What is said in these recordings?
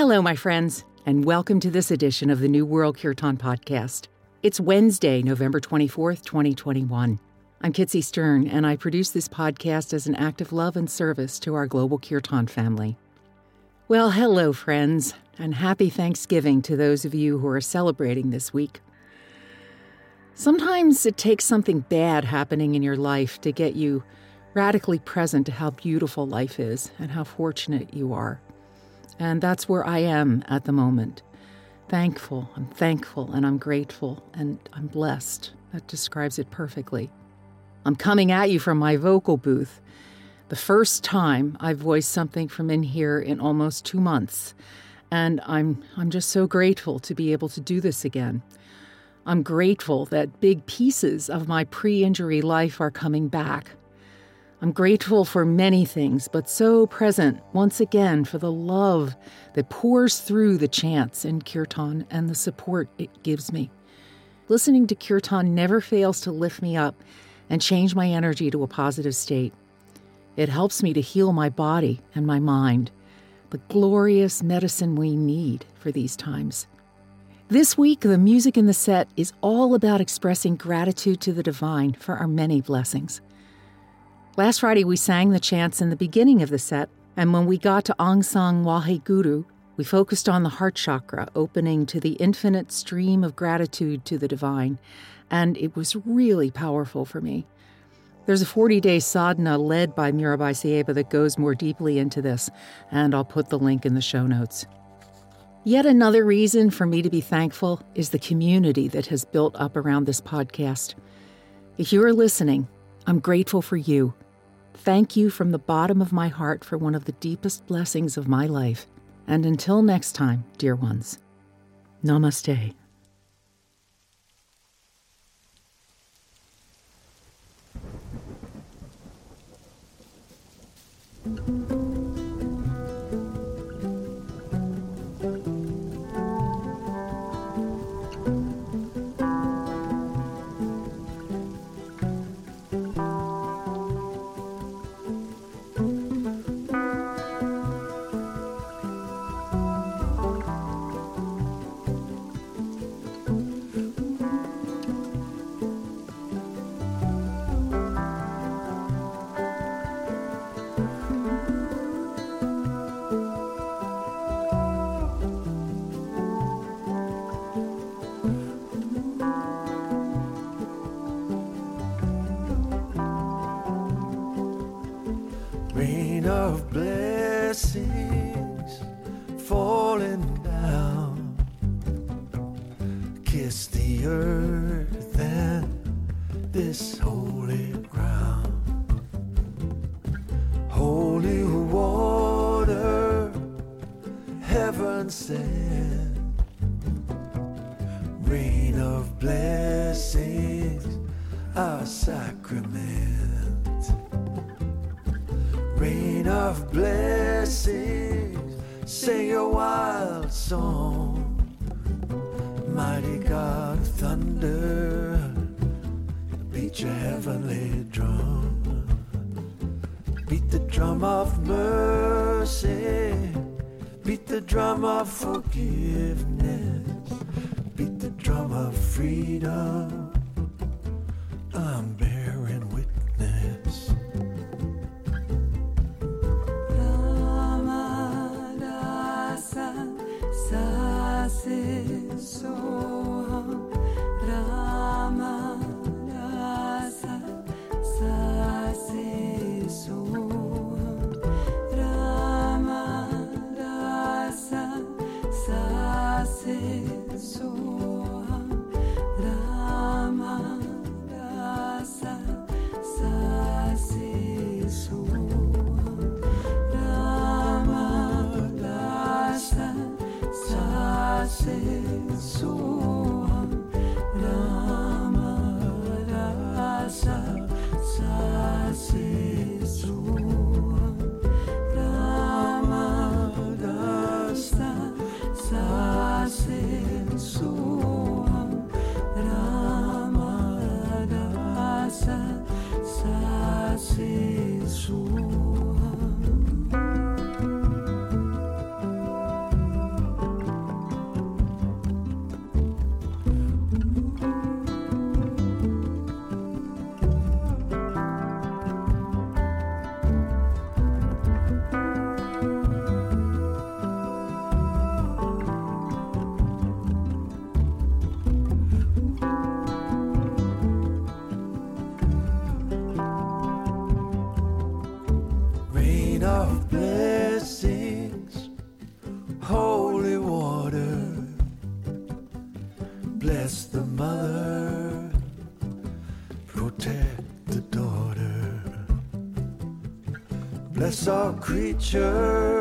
Hello, my friends, and welcome to this edition of the New World Kirtan podcast. It's Wednesday, November 24th, 2021. I'm Kitsy Stern, and I produce this podcast as an act of love and service to our global Kirtan family. Well, hello, friends, and happy Thanksgiving to those of you who are celebrating this week. Sometimes it takes something bad happening in your life to get you radically present to how beautiful life is and how fortunate you are. And that's where I am at the moment. Thankful, I'm thankful, and I'm grateful, and I'm blessed. That describes it perfectly. I'm coming at you from my vocal booth. The first time I've voiced something from in here in almost two months. And I'm, I'm just so grateful to be able to do this again. I'm grateful that big pieces of my pre injury life are coming back. I'm grateful for many things, but so present once again for the love that pours through the chants in Kirtan and the support it gives me. Listening to Kirtan never fails to lift me up and change my energy to a positive state. It helps me to heal my body and my mind, the glorious medicine we need for these times. This week, the music in the set is all about expressing gratitude to the divine for our many blessings. Last Friday, we sang the chants in the beginning of the set, and when we got to Ang Sang Wahe Guru, we focused on the heart chakra, opening to the infinite stream of gratitude to the divine, and it was really powerful for me. There's a 40 day sadhana led by Mirabai Ceiba that goes more deeply into this, and I'll put the link in the show notes. Yet another reason for me to be thankful is the community that has built up around this podcast. If you are listening, I'm grateful for you. Thank you from the bottom of my heart for one of the deepest blessings of my life. And until next time, dear ones, namaste. saw a creature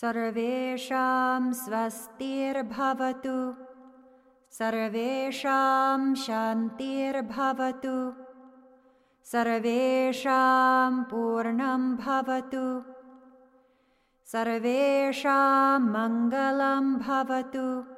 सर्वेषां स्वस्तिर्भवतु। सर्वेषां शान्तिर्भवतु। सर्वेषां पूर्णं भवतु। सर्वेषां मङ्गलं भवतु।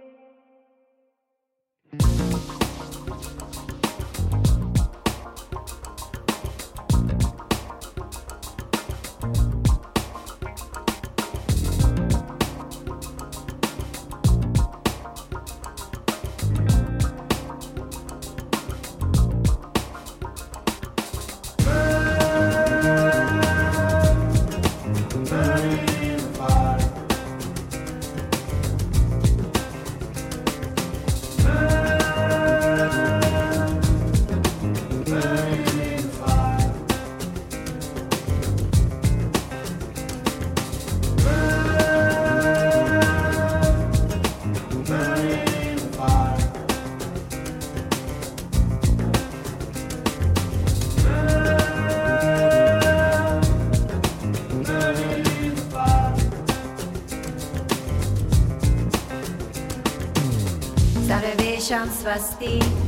स्वस्ति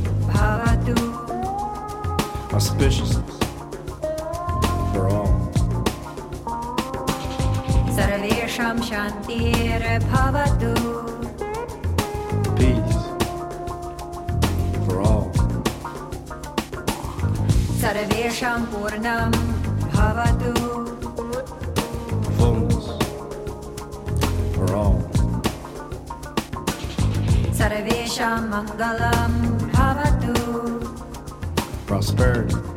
Mangalam Prosperity.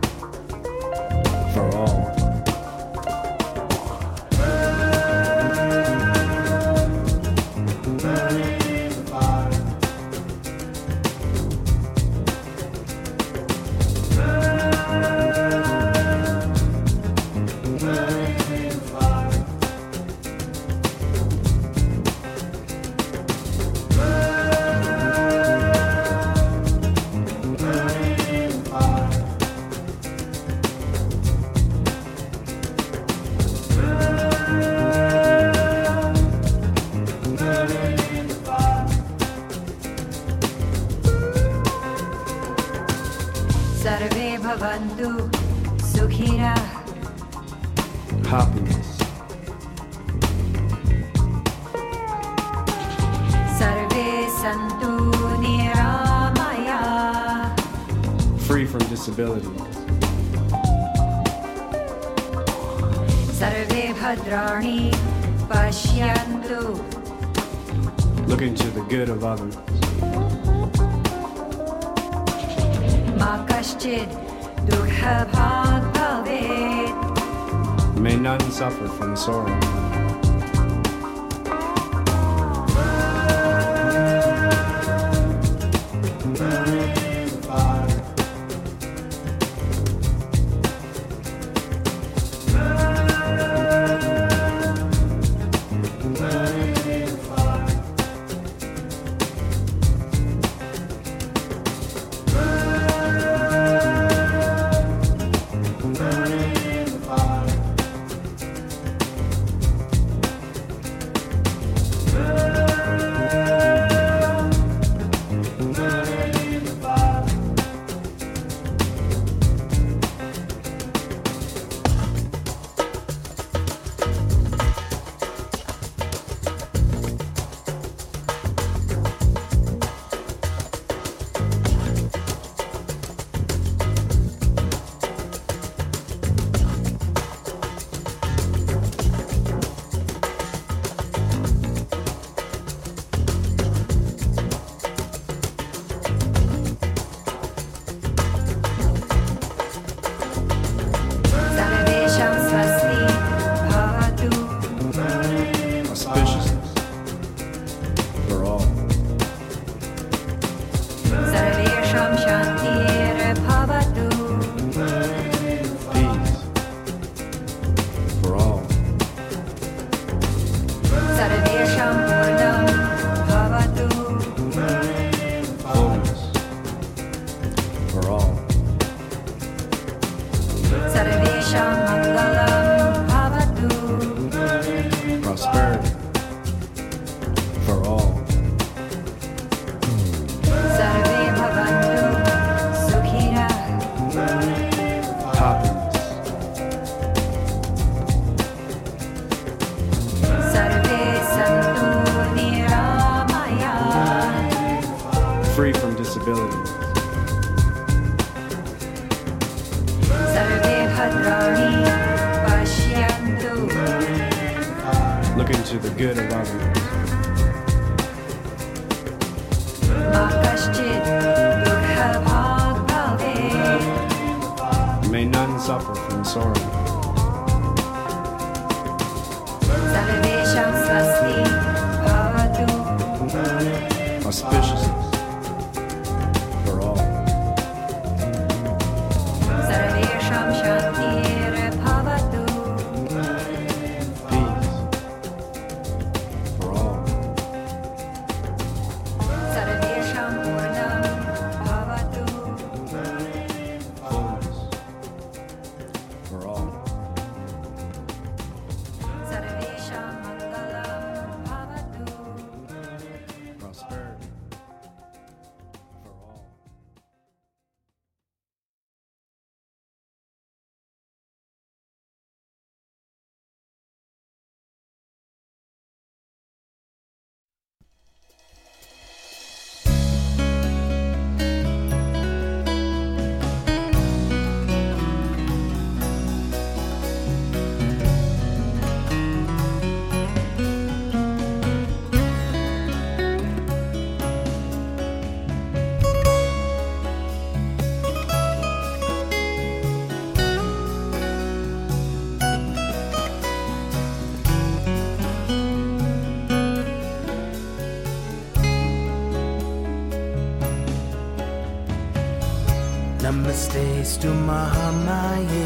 Namaste Mahamaye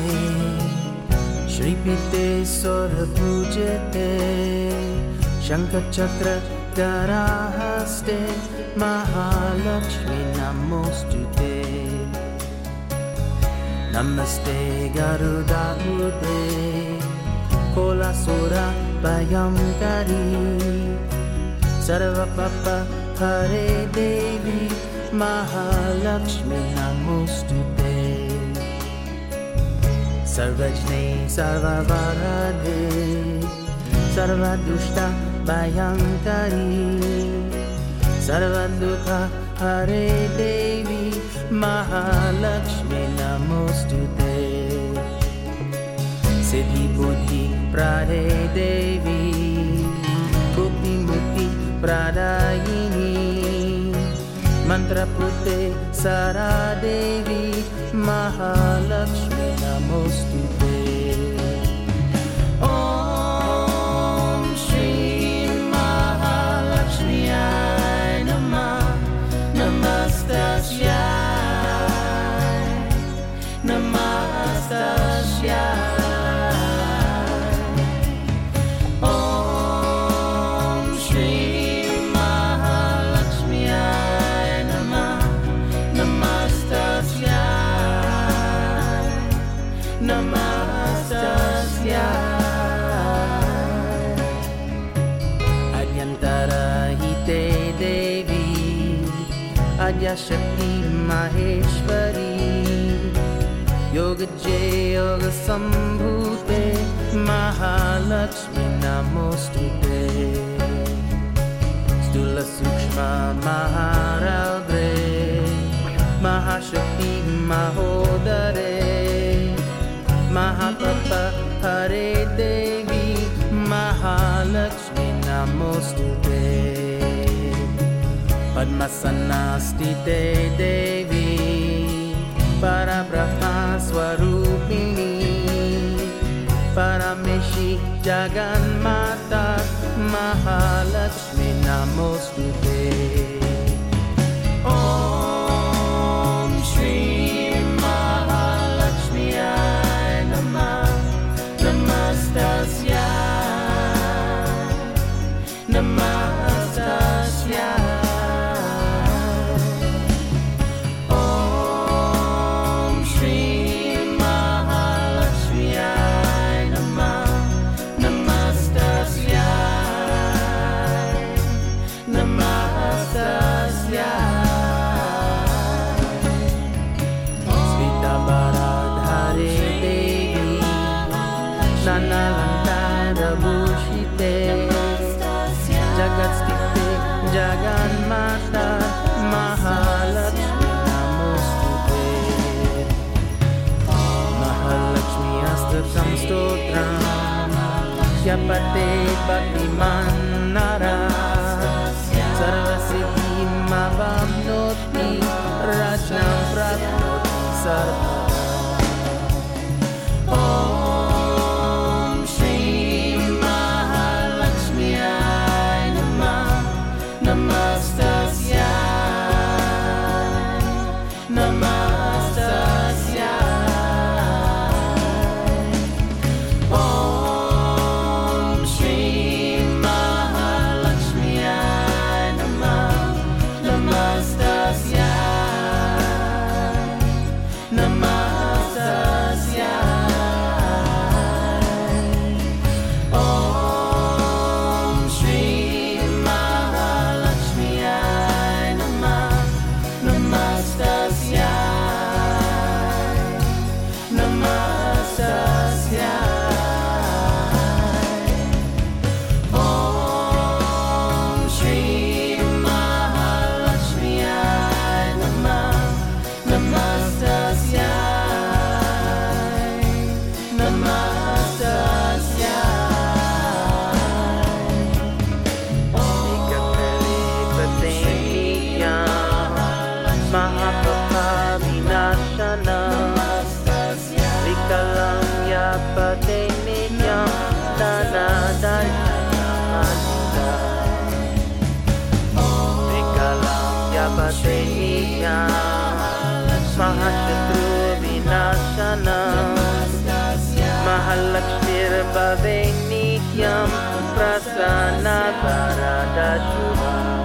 Shripite Sorapujate Shankachakra Garahaste Mahalakshmi Namostute. Namaste Garudaude Kolasura Bayamkari Sarvapapa Hare Devi Mahalakshmi Namostute सर्वज्ञे सर्ववरदे सर्वदुष्ट भयङ्करी सर्वदुःख हरे देवी महालक्ष्मी नमोस्तुते सिद्धि बुद्धि प्रारे देवी बुद्धिमुक्ति प्रादायिनी मन्त्रपुते सरा देवी महालक्ष्मी नमो Yoga Jay Yoga Sambhute Mahalakshmi Namostute Stula Sukshma Maharagre Mahashakti Mahodare Mahapapa Hare Devi Mahalakshmi Namostute Padmasanastite Devi Parabrahma Swarupini Parameshi Jaganmata Mahalakshmi Namostute Om 살아 Nityam Prasanna Varada Shubha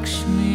Lakshmi.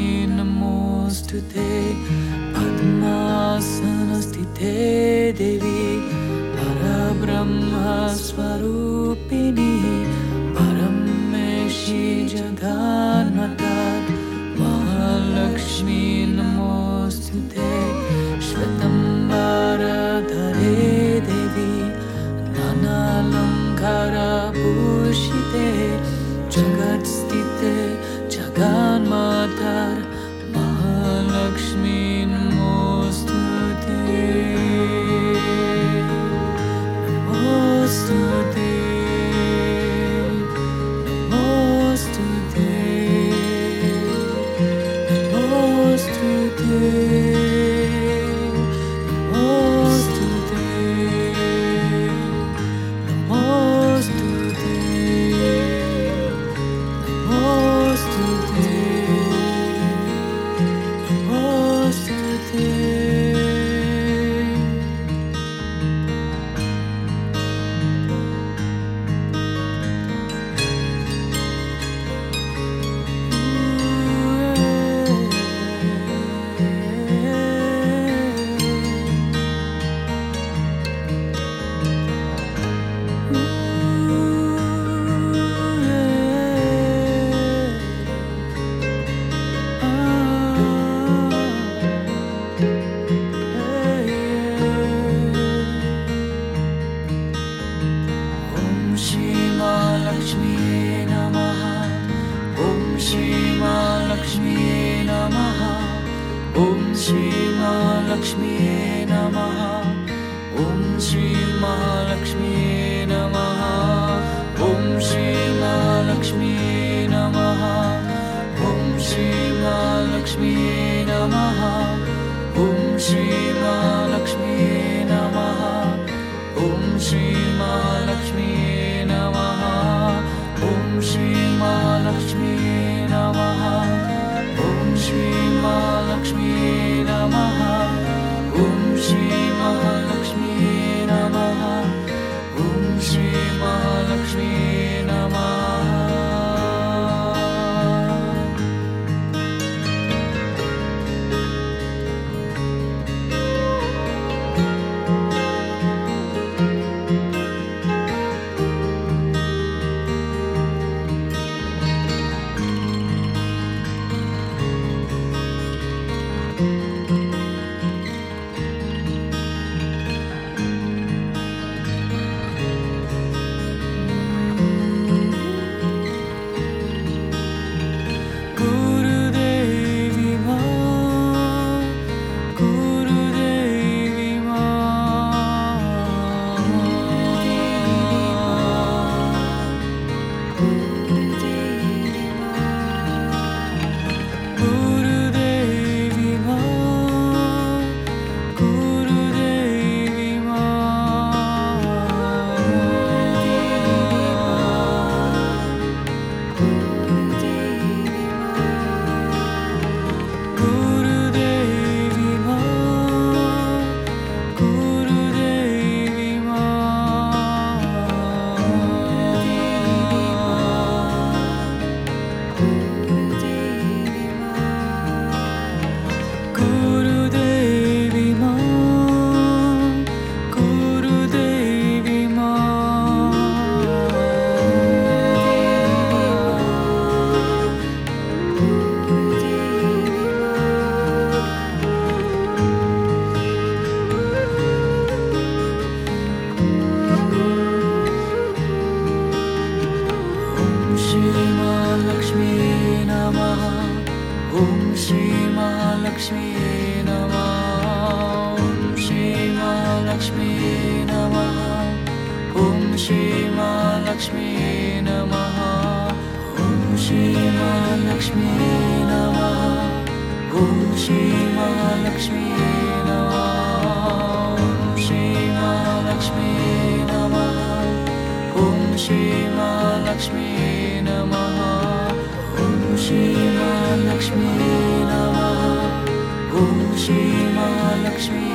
Lakshmi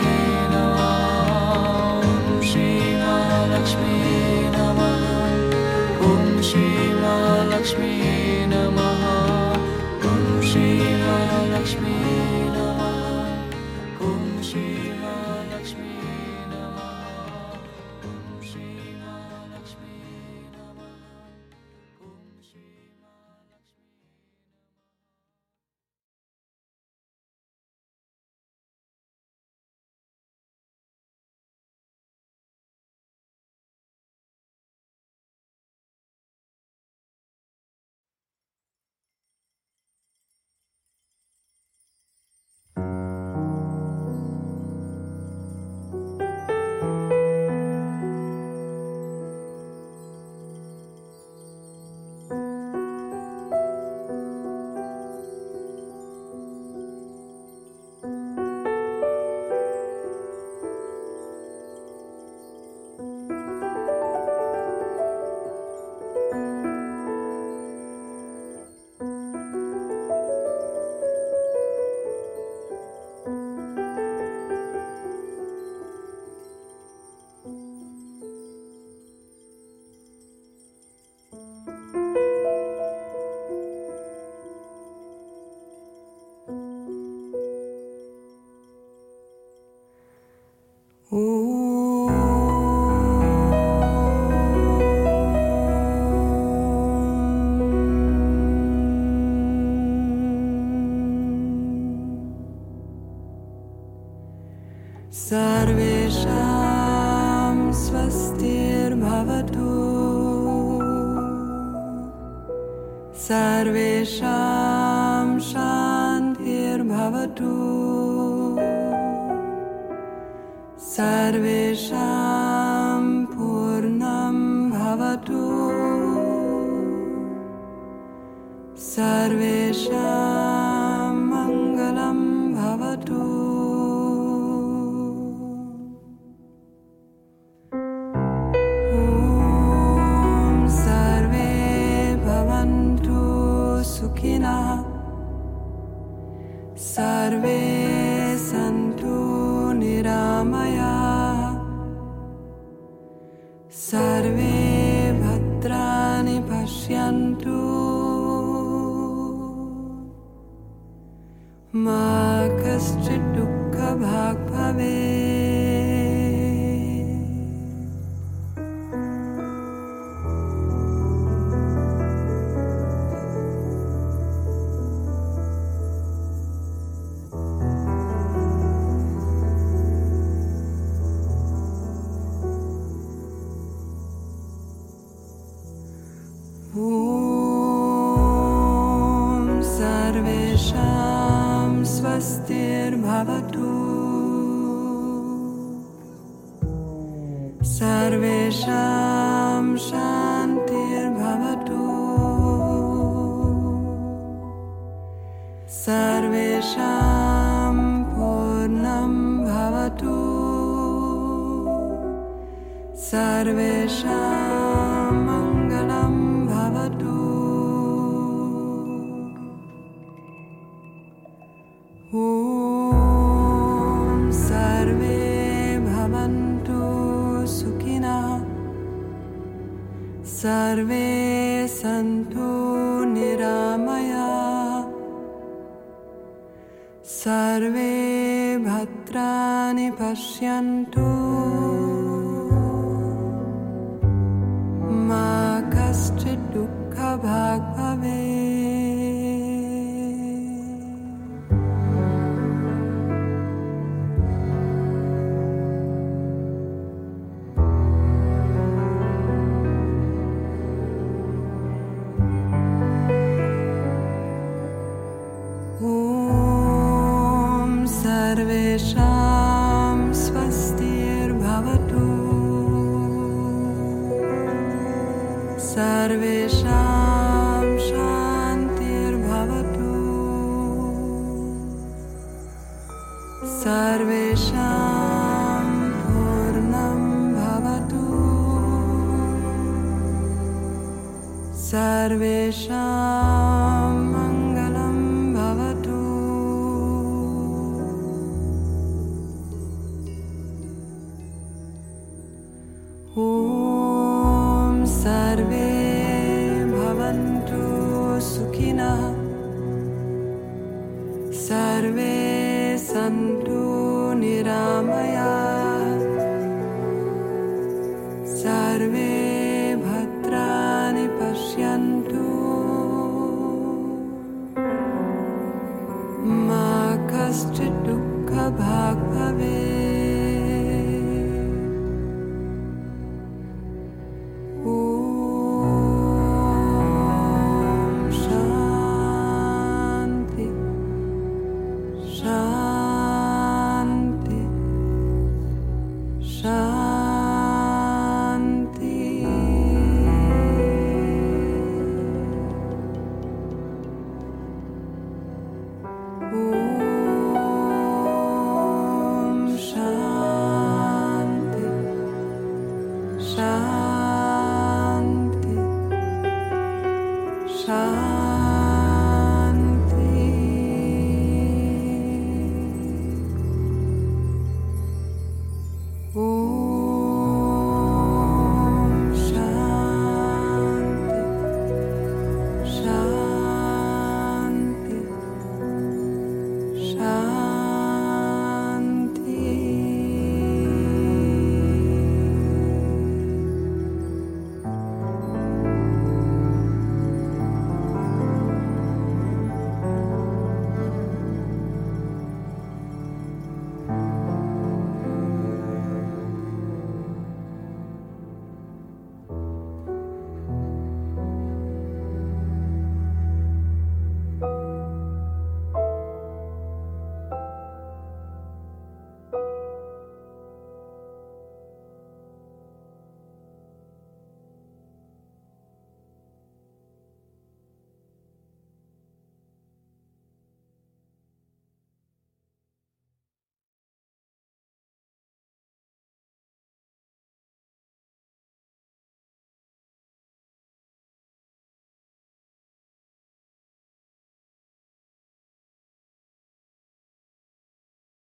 ॐ श्रीमा लक्ष्मी नम ॐ श्रीमा लक्ष्मी सर्वे सन्तु निरामया। सर्वे सर्वेषां मङ्गलं भवतु। ॐ सर्वे भवन्तु सुखिनः। सर्वे सन्तु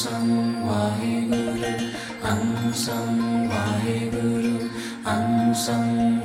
sang wahe guru ang sang wahe guru ang sang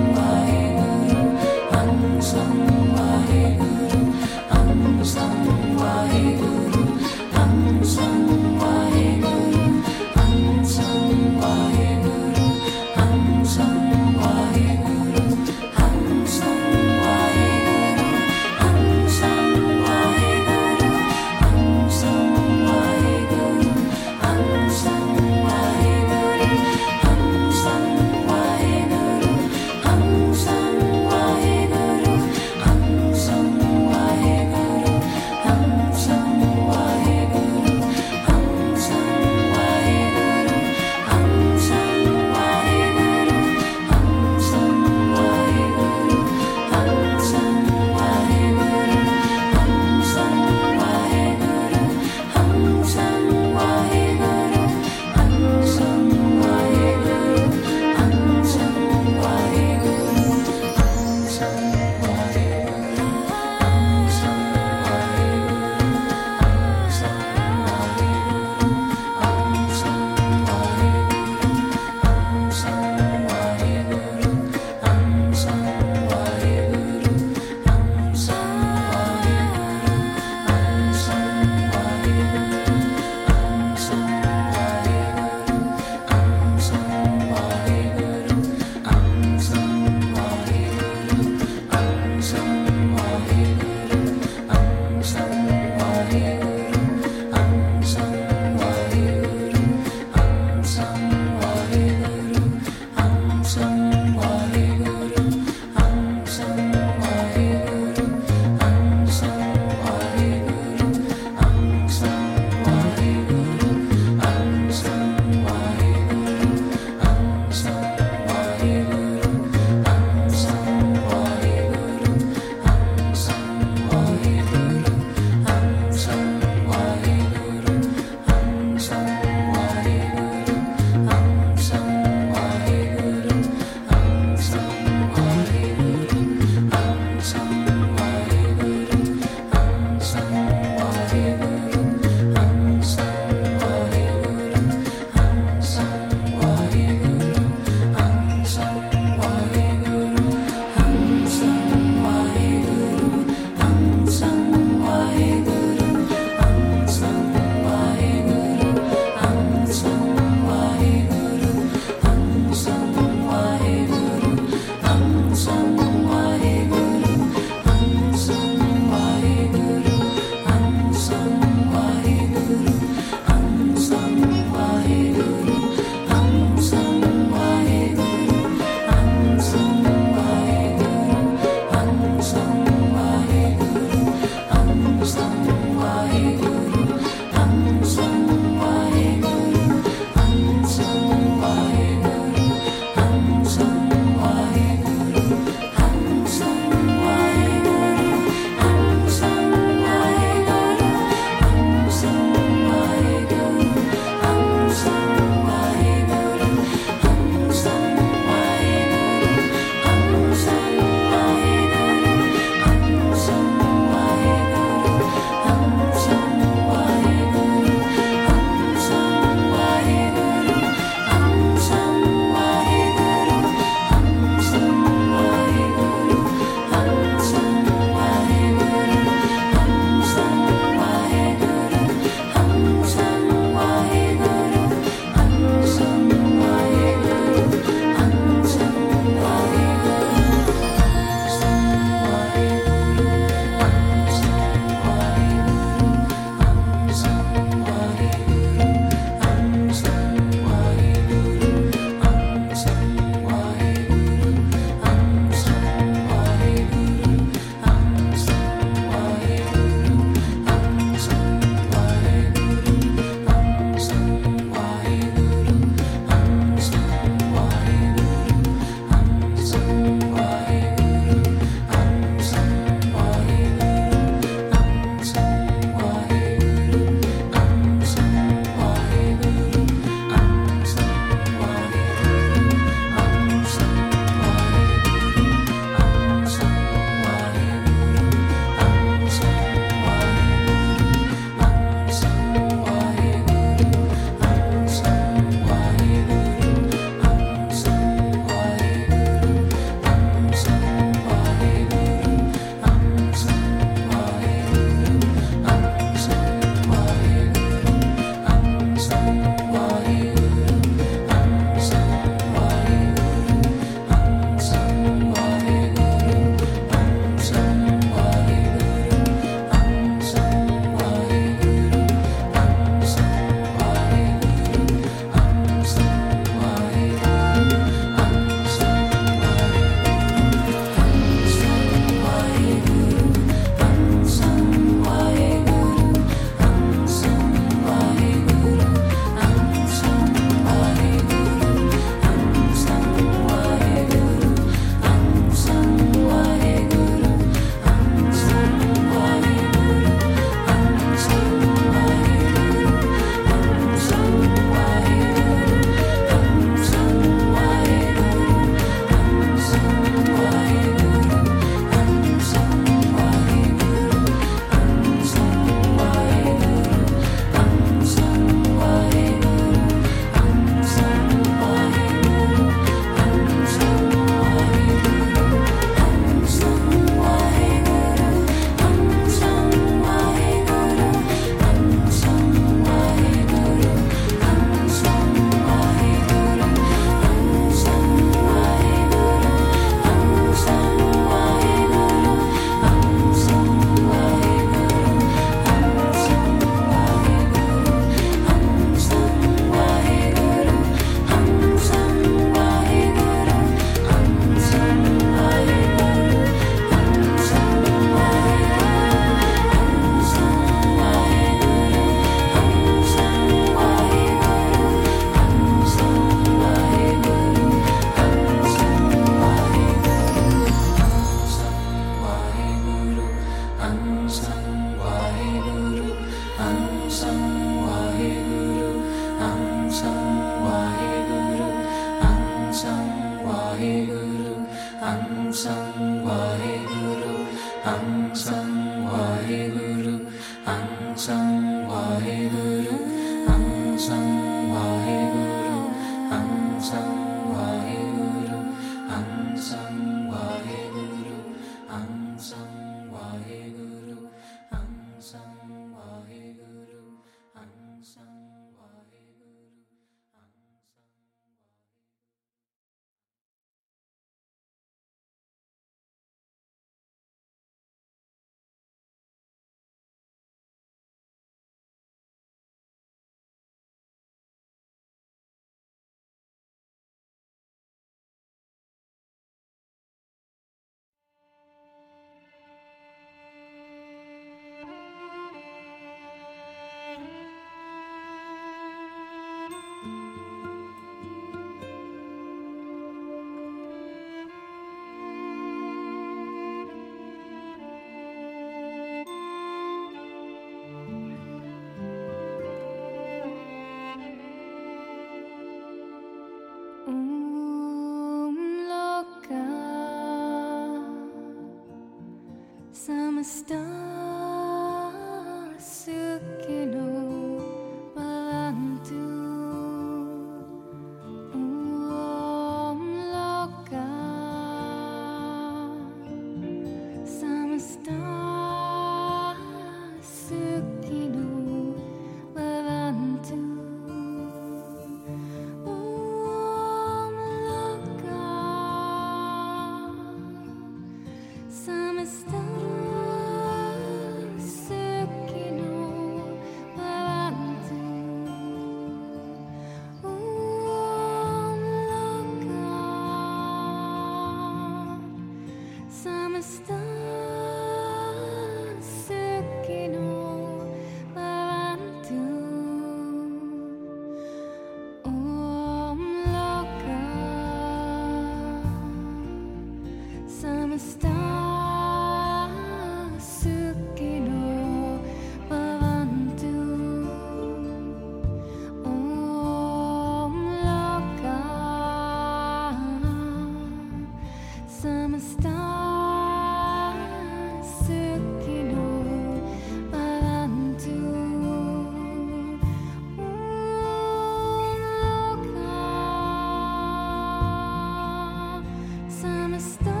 I'm a star.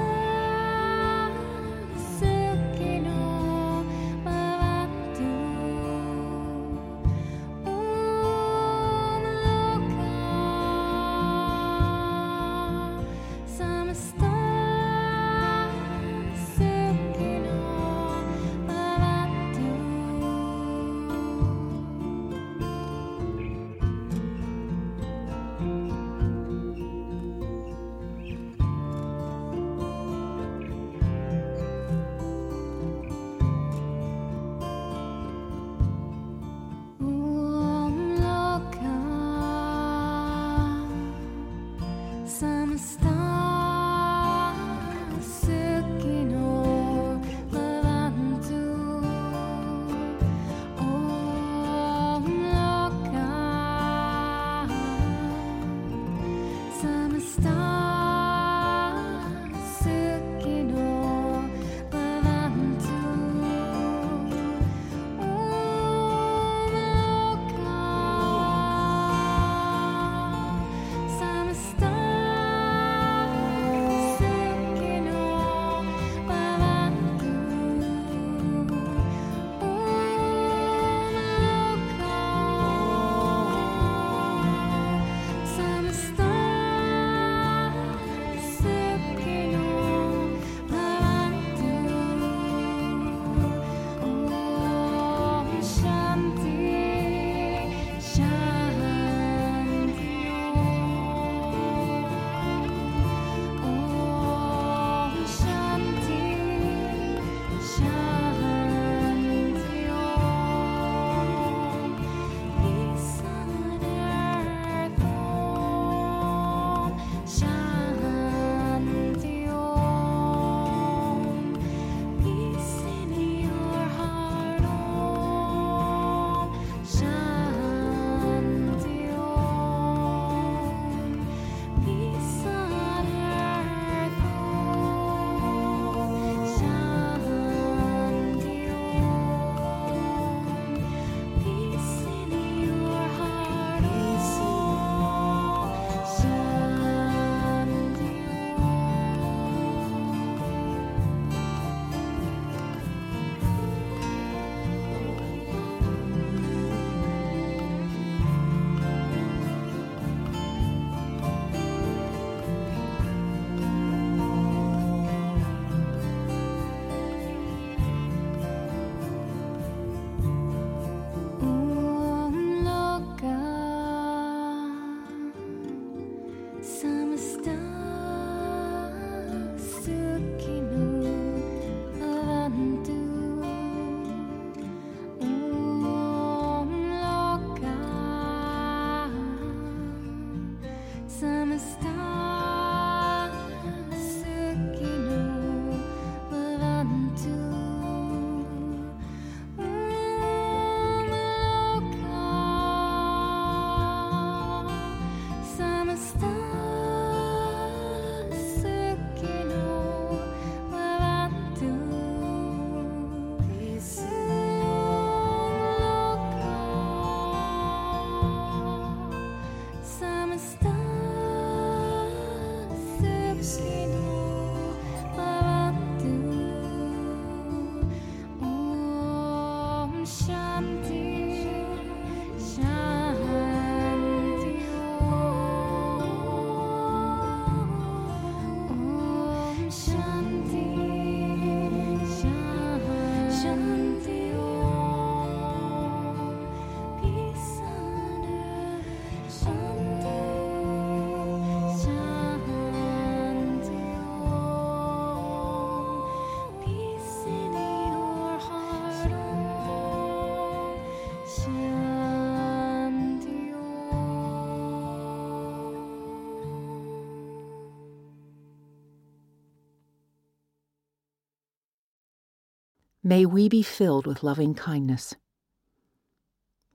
May we be filled with loving kindness.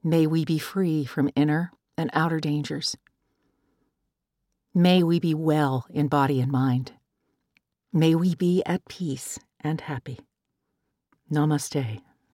May we be free from inner and outer dangers. May we be well in body and mind. May we be at peace and happy. Namaste.